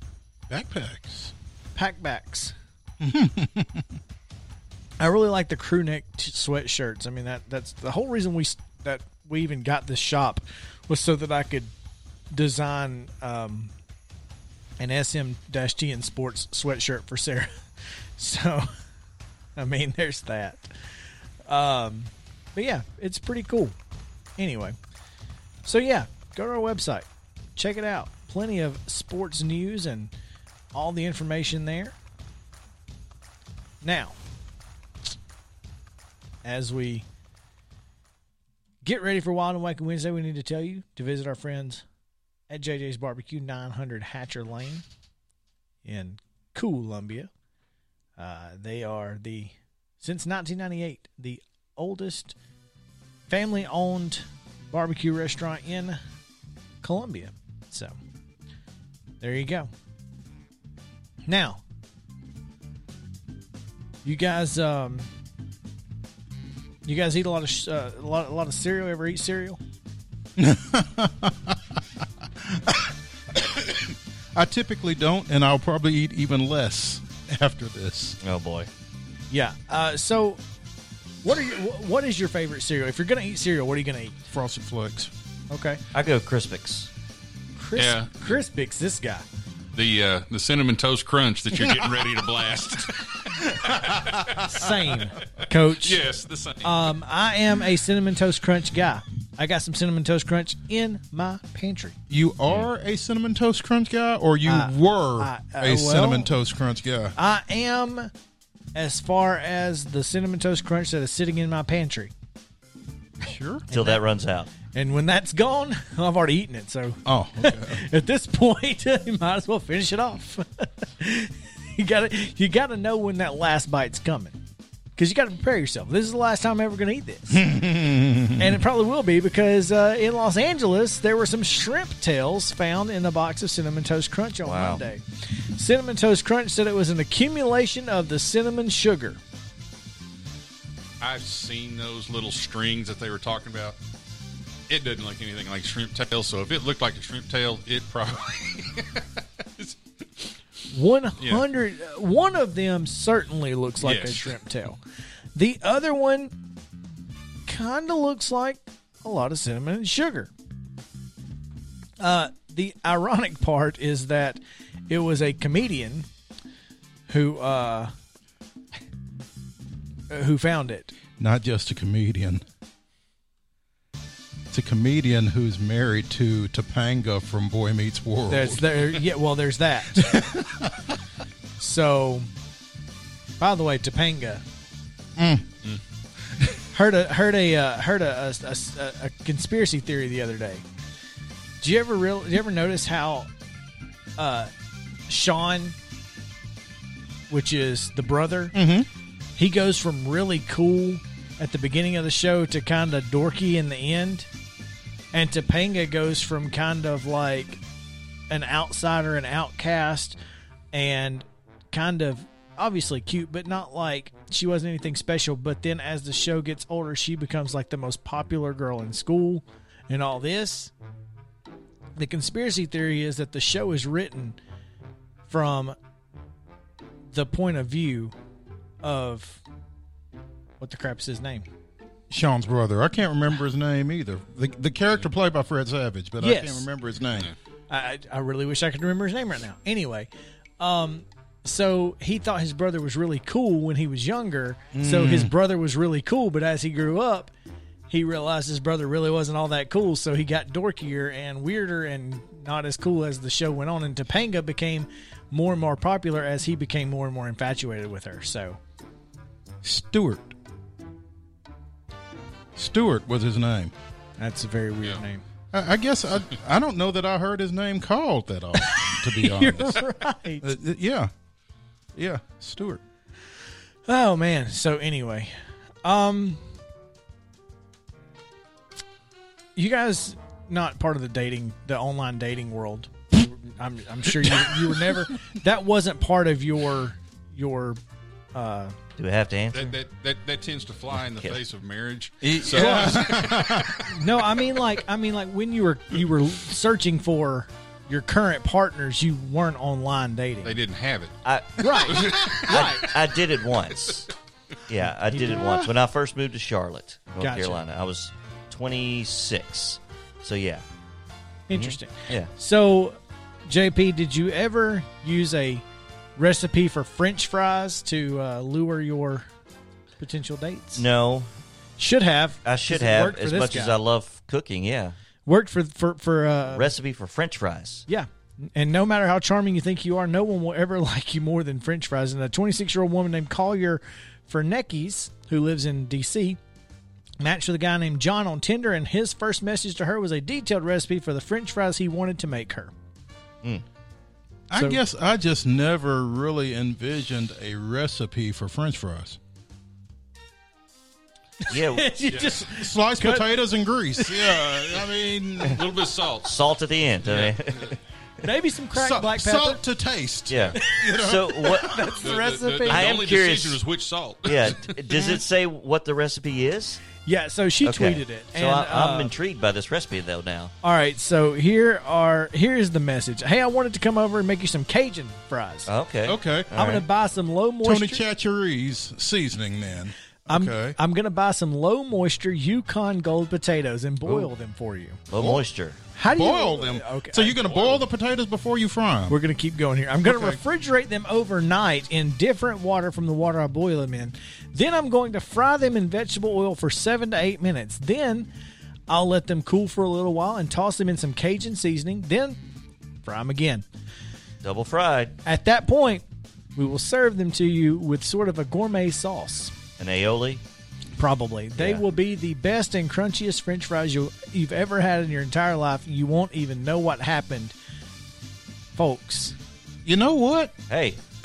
Speaker 3: Backpacks.
Speaker 1: packbacks. I really like the crew neck t- sweatshirts. I mean that that's the whole reason we that we even got this shop was so that I could design um, an SM-TN Sports sweatshirt for Sarah. So, I mean, there's that. Um, but yeah, it's pretty cool. Anyway, so yeah, go to our website, check it out. Plenty of sports news and all the information there. Now, as we get ready for Wild and Wacky Wednesday, we need to tell you to visit our friends at JJ's Barbecue, 900 Hatcher Lane in Columbia. Uh, they are the, since 1998, the oldest family owned barbecue restaurant in Columbia. So, there you go. Now, you guys, um, you guys eat a lot of sh- uh, a lot, a lot of cereal. Ever eat cereal?
Speaker 3: I typically don't, and I'll probably eat even less after this.
Speaker 4: Oh boy.
Speaker 1: Yeah. Uh, so, what are your, wh- what is your favorite cereal? If you're gonna eat cereal, what are you gonna eat?
Speaker 3: Frosted Flakes.
Speaker 1: Okay,
Speaker 4: I go Crispix.
Speaker 1: Chris,
Speaker 6: Yeah.
Speaker 1: Crispix. This guy.
Speaker 6: The uh, the cinnamon toast crunch that you're getting ready to blast.
Speaker 1: Same, Coach.
Speaker 6: yes, the same.
Speaker 1: Um, I am a cinnamon toast crunch guy. I got some cinnamon toast crunch in my pantry.
Speaker 3: You are a cinnamon toast crunch guy, or you
Speaker 1: Uh,
Speaker 3: were
Speaker 1: I- uh,
Speaker 3: a
Speaker 1: well-
Speaker 3: cinnamon toast crunch guy?
Speaker 1: I am as far as the cinnamon toast crunch that is sitting in my pantry.
Speaker 3: Sure.
Speaker 4: Till that runs out.
Speaker 1: And when that's gone, I've already eaten it. So
Speaker 3: Oh, okay.
Speaker 1: at this point, you might as well finish it off. you got to you got to know when that last bite's coming. Because you got to prepare yourself. This is the last time I'm ever going to eat this. and it probably will be because uh, in Los Angeles, there were some shrimp tails found in a box of Cinnamon Toast Crunch on
Speaker 4: Wow.
Speaker 1: Monday. Cinnamon Toast Crunch said it was an accumulation of the cinnamon sugar.
Speaker 6: I've seen those little strings that they were talking about. It doesn't look anything like shrimp tail. So if it looked like a shrimp tail, it probably.
Speaker 1: 100 one of them certainly looks like a shrimp tail the other one kind of looks like a lot of cinnamon and sugar uh, the ironic part is that it was a comedian who uh, who found it.
Speaker 3: Not just a comedian. A comedian who's married to Topanga from Boy Meets World.
Speaker 1: There's there yeah, well there's that. so by the way, Topanga heard a heard a uh, heard a, a, a, a conspiracy theory the other day. Do you ever real do you ever notice how uh Sean which is the brother, he goes from really cool at the beginning of the show to kind of dorky in the end. And Topanga goes from kind of like an outsider, an outcast, and kind of obviously cute, but not like she wasn't anything special. But then as the show gets older, she becomes like the most popular girl in school and all this. The conspiracy theory is that the show is written from the point of view of what the crap is his name?
Speaker 3: Sean's brother. I can't remember his name either. The the character played by Fred Savage, but I can't remember his name.
Speaker 1: I, I really wish I could remember his name right now. Anyway, um, so he thought his brother was really cool when he was younger. So his brother was really cool, but as he grew up, he realized his brother really wasn't all that cool. So he got dorkier and weirder and not as cool as the show went on. And Topanga became more and more popular as he became more and more infatuated with her. So
Speaker 3: Stewart. Stewart was his name.
Speaker 1: that's a very weird
Speaker 6: Yeah.
Speaker 1: name.
Speaker 3: I, I guess I I don't know that I heard his name called that often. To be
Speaker 1: You're
Speaker 3: honest,
Speaker 1: right.
Speaker 3: Uh, yeah, yeah, Stewart.
Speaker 1: Oh man. So anyway, um you guys not part of the dating the online dating world. I'm I'm sure you you were never that wasn't part of your your uh
Speaker 4: Do we have to answer?
Speaker 6: That, that, that, that tends to fly in the
Speaker 4: Okay.
Speaker 6: face of marriage. So
Speaker 1: no, I mean like I mean like when you were you were searching for your current partners, you weren't online dating.
Speaker 6: they didn't have it.
Speaker 4: I,
Speaker 1: right.
Speaker 4: I, I did it once. Yeah, I did it once when I first moved to Charlotte, North
Speaker 1: Gotcha.
Speaker 4: Carolina. I was 26. So yeah,
Speaker 1: Interesting. Mm-hmm.
Speaker 4: yeah.
Speaker 1: So, JP, did you ever use a recipe for French fries to uh, lure your potential dates?
Speaker 4: No,
Speaker 1: Should have.
Speaker 4: I should have as much as. I love cooking. Yeah,
Speaker 1: worked for for for uh,
Speaker 4: recipe for French fries.
Speaker 1: yeah. And no matter how charming you think you are, no one will ever like you more than French fries. And a 26 year old woman named Collier Fernekes, who lives in D.C., matched with a guy named John on Tinder, and his first message to her was a detailed recipe for the French fries he wanted to make her.
Speaker 3: I
Speaker 1: So-
Speaker 3: guess I just never really envisioned a recipe for French fries.
Speaker 4: Yeah,
Speaker 1: you just
Speaker 3: Sliced potatoes and grease. Yeah, I mean,
Speaker 6: A little bit of salt.
Speaker 4: salt at the end. I mean,
Speaker 1: maybe some cracked
Speaker 3: sa-
Speaker 1: black pepper.
Speaker 3: salt to taste.
Speaker 4: yeah. So what?
Speaker 6: The, the-
Speaker 1: recipe.
Speaker 6: The, the
Speaker 4: I am
Speaker 6: only
Speaker 4: curious.
Speaker 6: decision was which salt.
Speaker 4: Yeah. Does it say what the recipe is?
Speaker 1: Yeah, so she
Speaker 4: Okay.
Speaker 1: tweeted it.
Speaker 4: So
Speaker 1: and,
Speaker 4: I, I'm
Speaker 1: uh,
Speaker 4: intrigued by this recipe though. Now,
Speaker 1: all right, so here are here's the message. Hey, I wanted to come over and make you some Cajun fries.
Speaker 4: okay,
Speaker 3: Okay.
Speaker 1: I'm gonna buy some low moisture.
Speaker 3: Tony Chachere's seasoning then.
Speaker 1: I'm,
Speaker 3: Okay.
Speaker 1: I'm gonna buy some low moisture Yukon Gold potatoes and boil them for you.
Speaker 4: low moisture.
Speaker 1: How do
Speaker 3: boil
Speaker 1: you boil
Speaker 3: them.
Speaker 1: Uh, okay,
Speaker 3: So you're going to boil the potatoes before you fry them.
Speaker 1: We're gonna keep going here. I'm gonna
Speaker 3: Okay.
Speaker 1: refrigerate them overnight in different water from the water I boil them in. Then I'm going to fry them in vegetable oil for seven to eight minutes. Then I'll let them cool for a little while and toss them in some Cajun seasoning. Then fry them again.
Speaker 4: Double fried.
Speaker 1: At that point, we will serve them to you with sort of a gourmet sauce.
Speaker 4: An aioli.
Speaker 1: Probably. They
Speaker 4: Yeah.
Speaker 1: will be the best and crunchiest french fries you, you've ever had in your entire life. You won't even know what happened. Folks,
Speaker 3: You know what?
Speaker 4: Hey,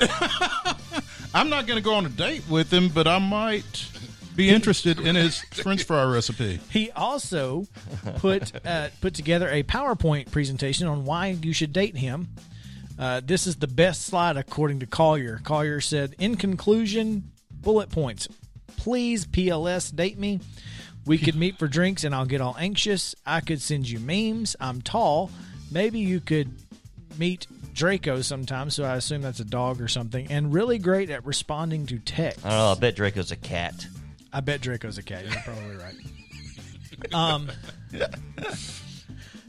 Speaker 3: I'm not going to go on a date with him, but I might be interested in his French fry recipe.
Speaker 1: he also put uh, put together a PowerPoint presentation on why you should date him. Uh, this is the best slide according to Collier. Collier said, "In conclusion, bullet points. Please, PLS, date me. We could meet for drinks, and I'll get all anxious. I could send you memes. I'm tall. Maybe you could meet Draco sometime. So I assume that's a dog or something. And really great at responding to text.
Speaker 4: I don't know. I bet Draco's a cat.
Speaker 1: I bet Draco's a cat. You're probably right. Um,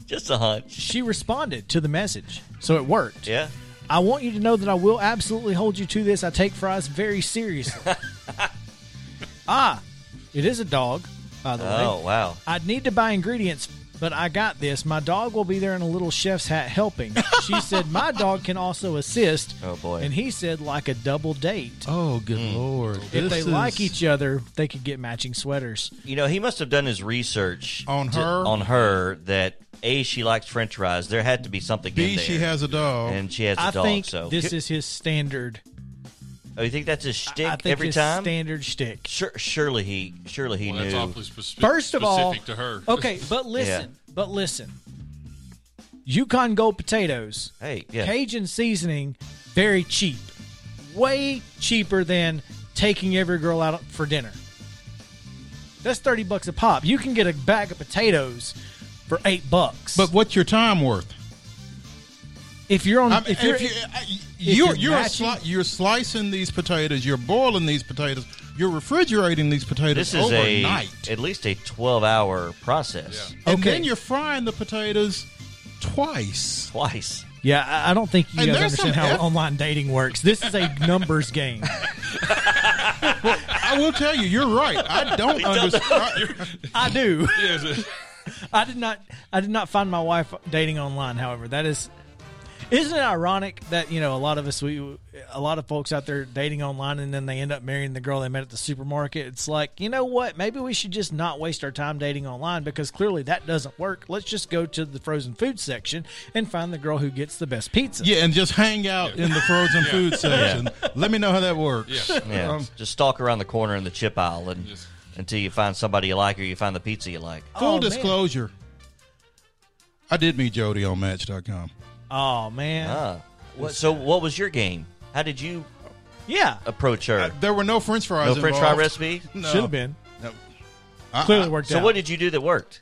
Speaker 4: Just a hunch.
Speaker 1: she responded to the message, so it worked.
Speaker 4: Yeah.
Speaker 1: I want you to know that I will absolutely hold you to this. I take fries very seriously. Ah, it is a dog, by the way.
Speaker 4: Oh wow.
Speaker 1: I'd need to buy ingredients, but I got this. My dog will be there in a little chef's hat helping. She said my dog can also assist.
Speaker 4: Oh, boy.
Speaker 1: And he said like a double date.
Speaker 3: Oh, good lord!
Speaker 1: if
Speaker 3: This
Speaker 1: they
Speaker 3: is-
Speaker 1: like each other, they could get matching sweaters.
Speaker 4: You know, he must have done his research
Speaker 3: On
Speaker 4: to-
Speaker 3: her?
Speaker 4: on her that a she likes French fries. There had to be something
Speaker 3: B,
Speaker 4: in there.
Speaker 3: she has a dog.
Speaker 4: and she has a
Speaker 1: I
Speaker 4: dog.
Speaker 1: think
Speaker 4: so
Speaker 1: this is his standard.
Speaker 4: Oh, you think that's his shtick
Speaker 1: I think
Speaker 4: every
Speaker 1: his
Speaker 4: time?
Speaker 1: standard shtick.
Speaker 4: Sure, surely he, surely he
Speaker 6: Well, that's
Speaker 4: knew.
Speaker 6: awfully speci-
Speaker 1: First of all,
Speaker 6: specific to her.
Speaker 1: okay, but listen, but listen. Yukon Gold potatoes,
Speaker 4: Hey, yeah,
Speaker 1: Cajun seasoning, very cheap, way cheaper than taking every girl out for dinner. That's thirty bucks a pop. You can get a bag of potatoes for eight bucks.
Speaker 3: but what's your time worth?
Speaker 1: If you're on,
Speaker 3: I mean,
Speaker 1: if you're,
Speaker 3: if you, uh, you're
Speaker 1: you're
Speaker 3: you're,
Speaker 1: matching-
Speaker 3: sli- you're slicing these potatoes, you're boiling these potatoes, you're refrigerating these potatoes
Speaker 4: this is a
Speaker 3: overnight,
Speaker 4: at least a twelve-hour process.
Speaker 3: and
Speaker 1: Okay.
Speaker 3: then you're frying the potatoes twice.
Speaker 4: Twice.
Speaker 1: yeah, I I don't think you
Speaker 3: And
Speaker 1: guys understand how
Speaker 3: eff-
Speaker 1: online dating works. This is a numbers game.
Speaker 3: I will tell you, you're right. I don't understand.
Speaker 1: I do.
Speaker 6: Yeah, it's a-
Speaker 1: I did not. I did not find my wife dating online. However, that is, isn't it ironic that you know a lot of us we a lot of folks out there dating online and then they end up marrying the girl they met at the supermarket. It's like you know what? Maybe we should just not waste our time dating online because clearly that doesn't work. Let's just go to the frozen food section and find the girl who gets the best pizza.
Speaker 3: Yeah, and just hang out in the frozen food section. Let me know how that works.
Speaker 6: Yeah.
Speaker 4: Yeah,
Speaker 3: Um,
Speaker 4: just stalk around the corner in the chip aisle and
Speaker 6: Yes.
Speaker 4: until you find somebody you like or you find the pizza you like.
Speaker 3: full
Speaker 1: Oh, man.
Speaker 3: disclosure, I did meet Jody on Match.com.
Speaker 1: Oh man.
Speaker 4: What, so what was your game? How did you
Speaker 1: yeah.
Speaker 4: approach her?
Speaker 3: Uh, there were no French fries.
Speaker 4: no French fry
Speaker 3: involved.
Speaker 4: recipe.
Speaker 3: No.
Speaker 1: Should have been.
Speaker 3: I-
Speaker 1: Clearly
Speaker 3: I-
Speaker 1: worked
Speaker 4: So
Speaker 1: out.
Speaker 4: what did you do that worked?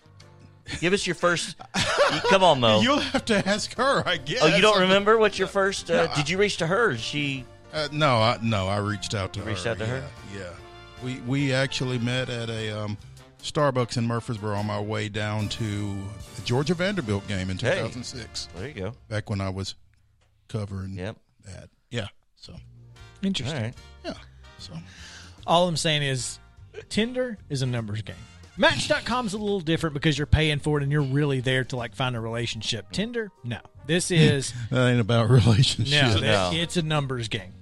Speaker 4: Give us your first. come on, Mo.
Speaker 3: You'll have to ask her, I guess.
Speaker 4: Oh, you don't remember what your first? Uh, did you reach to her? Or She
Speaker 3: Uh, no, I, no, I reached out to her.
Speaker 4: reached out to
Speaker 3: yeah,
Speaker 4: her?
Speaker 3: Yeah, we we actually met at a um, Starbucks in Murfreesboro on my way down to the Georgia Vanderbilt game in
Speaker 4: Hey.
Speaker 3: 2006.
Speaker 4: there you go.
Speaker 3: Back when I was covering
Speaker 4: Yep.
Speaker 3: that. Yeah. So
Speaker 1: Interesting.
Speaker 4: right.
Speaker 3: yeah. So
Speaker 1: All I'm saying is Tinder is a numbers game. Match.com is a little different because you're paying for it and you're really there to like find a relationship. Tinder, no. This is
Speaker 3: that ain't about relationships.
Speaker 1: no,
Speaker 4: No.
Speaker 1: that- it's a numbers game.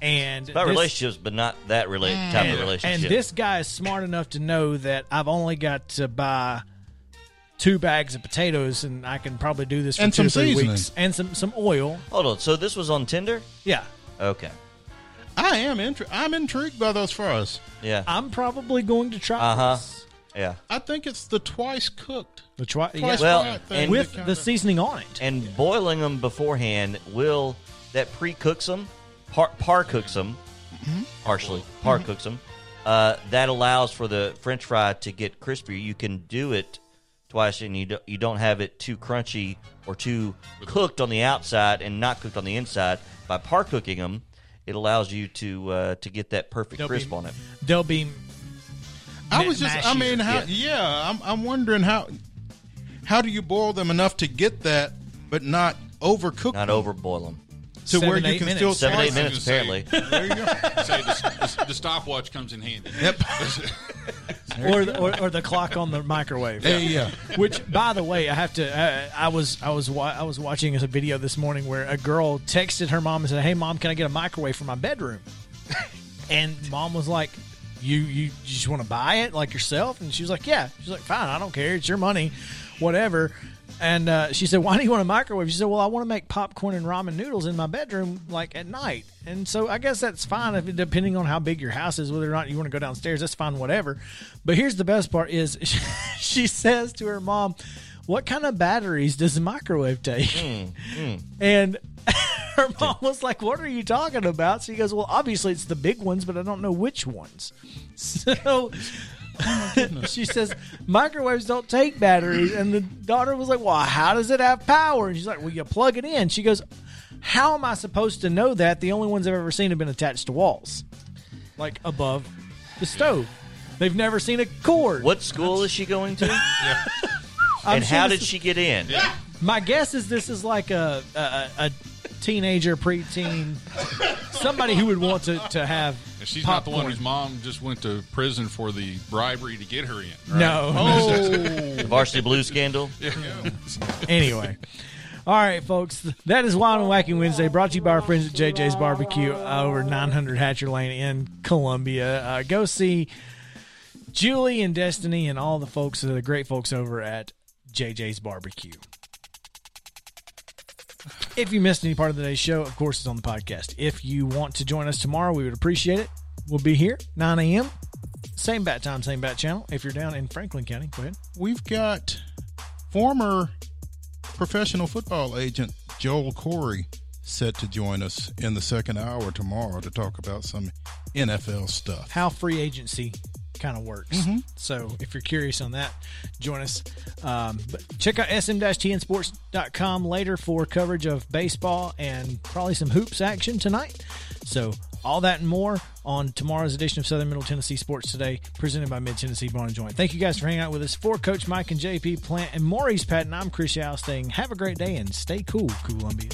Speaker 3: Yeah.
Speaker 1: And
Speaker 4: About
Speaker 1: this-
Speaker 4: relationships, but not that relate type of relationship.
Speaker 1: and this guy is smart enough to know that I've only got to buy two bags of potatoes and I can probably do this for
Speaker 3: And
Speaker 1: two
Speaker 3: some
Speaker 1: or three
Speaker 3: seasoning.
Speaker 1: weeks. And some some oil.
Speaker 4: Hold on. So this was on Tinder.
Speaker 1: Yeah.
Speaker 4: Okay.
Speaker 3: I am intri- I'm intrigued by those fries.
Speaker 4: Yeah.
Speaker 1: I'm probably going to try
Speaker 4: Uh-huh. yeah.
Speaker 3: I think it's the twice cooked.
Speaker 1: The twi- yeah,
Speaker 3: Twice
Speaker 4: Well, and-
Speaker 1: with
Speaker 3: kinda-
Speaker 1: the seasoning on it.
Speaker 4: And boiling them beforehand will that pre-cooks them, par, par cooks them,
Speaker 3: Mm-hmm.
Speaker 4: partially par cooks them. Uh, that allows for the French fry to get crispier. You can do it twice, and you do, you don't have it too crunchy or too cooked on the outside and not cooked on the inside. By par cooking them, it allows you to uh, to get that perfect
Speaker 1: They'll
Speaker 4: crisp
Speaker 1: be-
Speaker 4: on it.
Speaker 1: They'll be
Speaker 3: I was just, I
Speaker 1: mashier.
Speaker 3: mean, how?
Speaker 4: Yeah.
Speaker 3: Yeah, I'm, I'm wondering how, how do you boil them enough to get that, but not overcook
Speaker 4: Not
Speaker 3: them
Speaker 4: overboil them.
Speaker 3: To
Speaker 1: Seven,
Speaker 3: where you can
Speaker 1: minutes.
Speaker 3: still
Speaker 4: Seven
Speaker 3: slice
Speaker 4: eight minutes
Speaker 6: gonna
Speaker 4: apparently.
Speaker 3: There you go.
Speaker 6: say the, the, the stopwatch comes in handy.
Speaker 3: Yep.
Speaker 1: or the, or, or the clock on the microwave.
Speaker 3: There you go.
Speaker 1: Which, by the way, I have to. Uh, I was I was wa- I was watching a video this morning where a girl texted her mom and said, "Hey, mom, can I get a microwave for my bedroom?" and mom was like, "You you, you just want to buy it like yourself?" And she was like, "Yeah." She's like, "Fine, I don't care. It's your money, whatever." And uh, she said, "Why do you want a microwave?" She said, "Well, I want to make popcorn and ramen noodles in my bedroom, like at night." And so I guess that's fine, if depending on how big your house is, whether or not you want to go downstairs. That's fine, whatever. But here's the best part: is she says to her mom, "What kind of batteries does the microwave take?" And her mom was like, "What are you talking about?" So he goes, "Well, obviously it's the big ones, but I don't know which ones." So Oh, she says, "Microwaves don't take batteries." And the daughter was like, "Well, how does it have power?" And she's like, "Well, you plug it in." She goes, "How am I supposed to know that? The only ones I've ever seen have been attached to walls, like above the stove. They've never seen a cord."
Speaker 4: What school is she going to?
Speaker 1: I'm
Speaker 4: and
Speaker 1: sure
Speaker 4: how did she get in?
Speaker 1: My guess is this is like a a, a teenager, preteen, somebody who would want to, to have
Speaker 6: And she's not the one whose mom just went to prison for the bribery to get her in. right?
Speaker 1: No.
Speaker 4: The varsity blue scandal.
Speaker 1: anyway. All right, folks. That is Wild and Wacky Wednesday, brought to you by our friends at JJ's Barbecue over 900 Hatcher Lane in Columbia. Uh, go see Julie and Destiny and all the folks, the great folks over at JJ's Barbecue. If you missed any part of today's show, of course, it's on the podcast. If you want to join us tomorrow, we would appreciate it. We'll be here 9 a.m. Same bat time, same bat channel. If you're down in Franklin County, go ahead.
Speaker 3: We've got former professional football agent Joel Corry set to join us in the second hour tomorrow to talk about some NFL stuff.
Speaker 1: how free agency kind of works. So if you're curious on that, join us. Um, but check out sm-tnsports.com later for coverage of baseball and probably some hoops action tonight. So all that and more on tomorrow's edition of Southern Middle Tennessee Sports Today, presented by Mid Tennessee Bone and Joint. Thank you guys for hanging out with us. For Coach Mike and JP Plant and Maurice Patton, I'm Chris Yao saying have a great day and stay cool, Columbia.